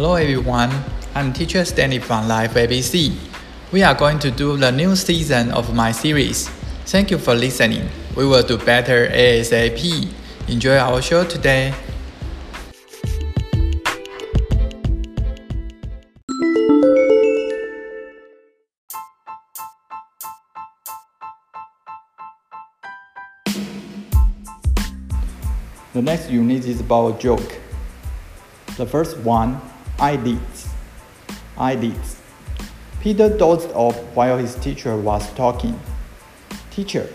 Hello everyone, I'm teacher Stanley from Life ABC. We are going to do the new season of my series. Thank you for listening. We will do better ASAP. Enjoy our show today. The next unit is about a joke. The first one, ideas. Ideas. Peter dozed off while his teacher was talking. Teacher,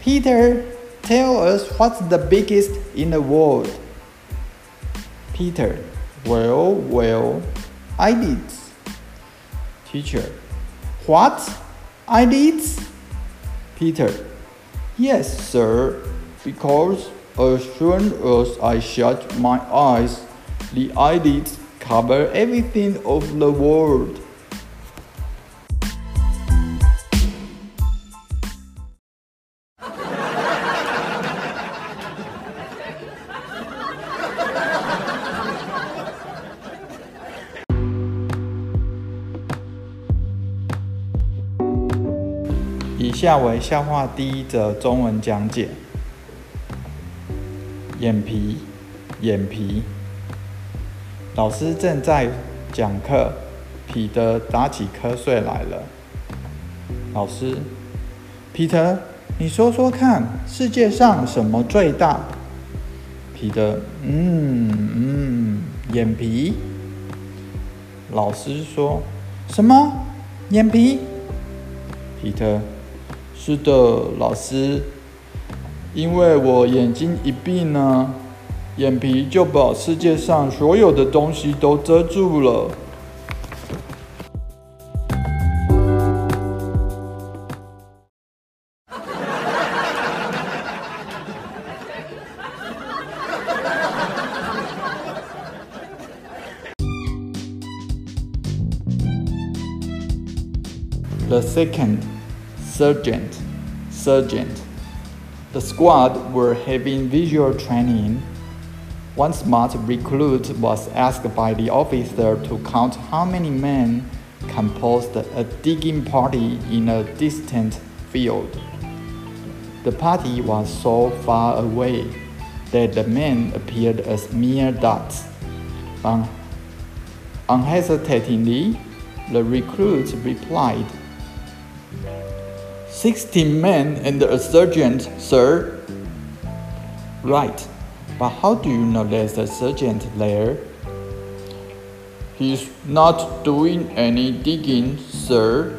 Peter, tell us what's the biggest in the world. Peter, well, well, ideas. Teacher, what? Ideas? Peter, yes, sir, because as soon as I shut my eyes, the eyelids cover everything of the world. 以下为笑话第一则中文讲解。眼皮，眼皮。老师正在讲课，彼得打起瞌睡来了。老师，彼得，你说说看，世界上什么最大？彼得，嗯嗯，眼皮。老师说，什么？眼皮？彼得，是的，老师。因为我眼睛一闭呢，眼皮就把世界上所有的东西都遮住了。The second sergeant, sergeant. The squad were having visual training. One smart recruit was asked by the officer to count how many men composed a digging party in a distant field. The party was so far away that the men appeared as mere dots. Un- unhesitatingly, the recruit replied, Sixty men and a sergeant, sir. Right, but how do you know there's a sergeant there? He's not doing any digging, sir.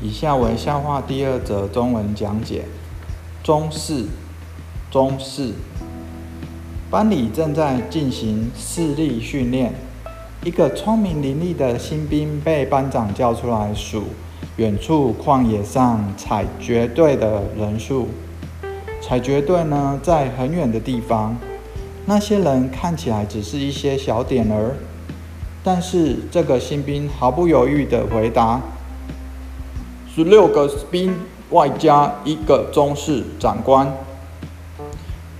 以下为笑话第二则中文讲解。中式，中式。班里正在进行视力训练，一个聪明伶俐的新兵被班长叫出来数远处旷野上采蕨队的人数。采蕨队呢，在很远的地方，那些人看起来只是一些小点儿，但是这个新兵毫不犹豫地回答。十六个兵外加一个中士长官，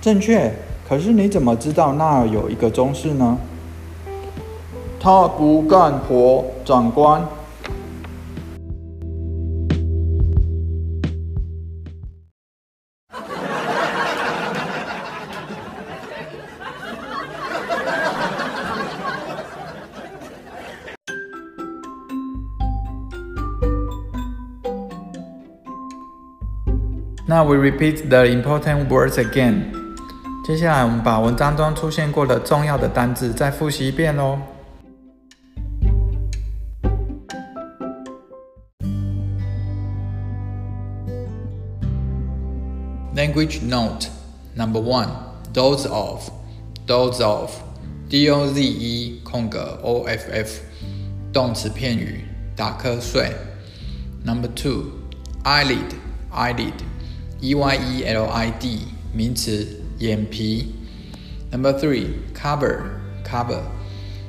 正确。可是你怎么知道那儿有一个中士呢？他不干活，长官。Now we repeat the important words again. 接下来我们把文章中出现过的重要的单字再复习一遍喽。Language note number one: doze off, doze off, D-O-Z-E 空格 O-F-F，动词片语，打瞌睡。Number two: eyelid, eyelid。 E Y E L I D 名词，眼皮。 Number three, cover, cover,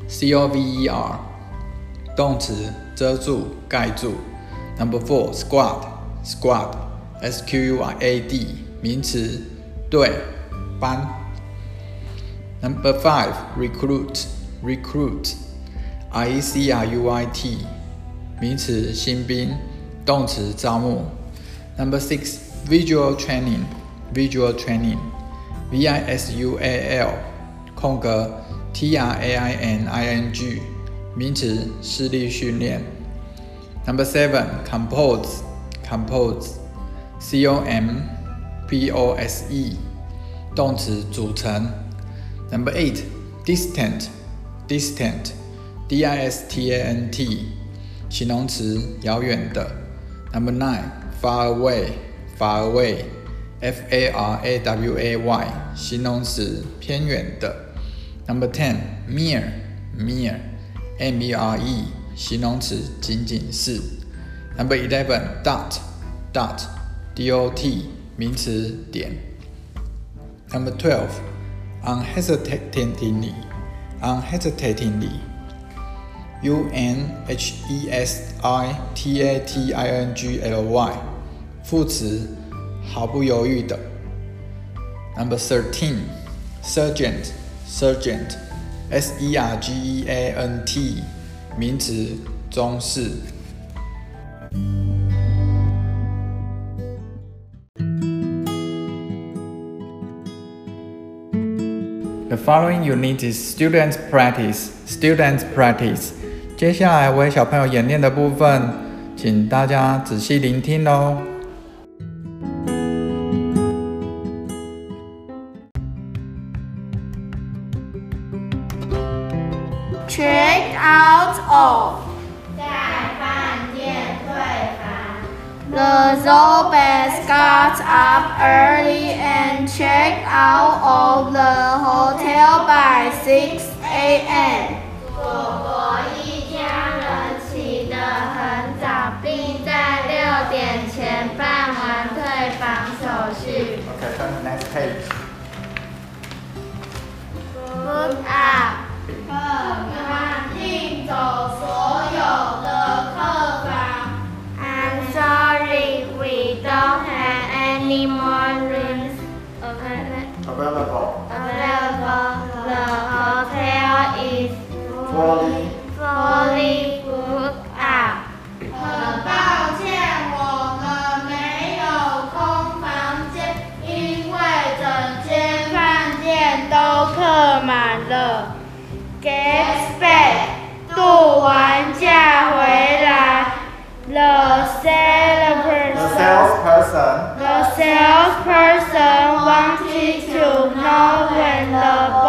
C O V E R，动词，遮住、盖住。Number four, squad, squad, S Q U A D，名词，队、班。Number five, recruit, recruit, I E C R U I T，名词，新兵。动词，招募。Number six, visual training, visual training, V I S U A L 空格 T R A I N I N G 名词，视力训练。Number seven, compose, compose, C O M P O S E 动词，组成。Number eight, distant, distant, D I S T A N T 形容词，遥远的。Number nine, far away, far away, F A R A W A Y 形容词，偏远的。Number ten, mere, mere, M E R E 形容词，仅仅是。Number eleven, dot, dot, D O T 名词，点。Number twelve, unhesitatingly, unhesitatingly, U N H E S I T A T I N G L Y 副词，毫不犹豫的。Number thirteen, sergeant, sergeant, S E R G E A N T 名词，中士。The following unit is students practice. Students practice. 接下来为小朋友演练的部分，请大家仔细聆听哦。Check out of 在饭店退房。 the Zobas got up early and checked out of the hotel by 6 a.m. 果果一家人起得很早，并在六点前办完退房手续。 Okay, turn to next page. Book up， Holy, Holy Book à. Thật bao che một lần mấy đầu không phán chết, in quay trần trên phan diện đâu khờ mà lờ. Kế spec, tụ hoàn cha huế là The salesperson, the salesperson, the salesperson wanted to know when the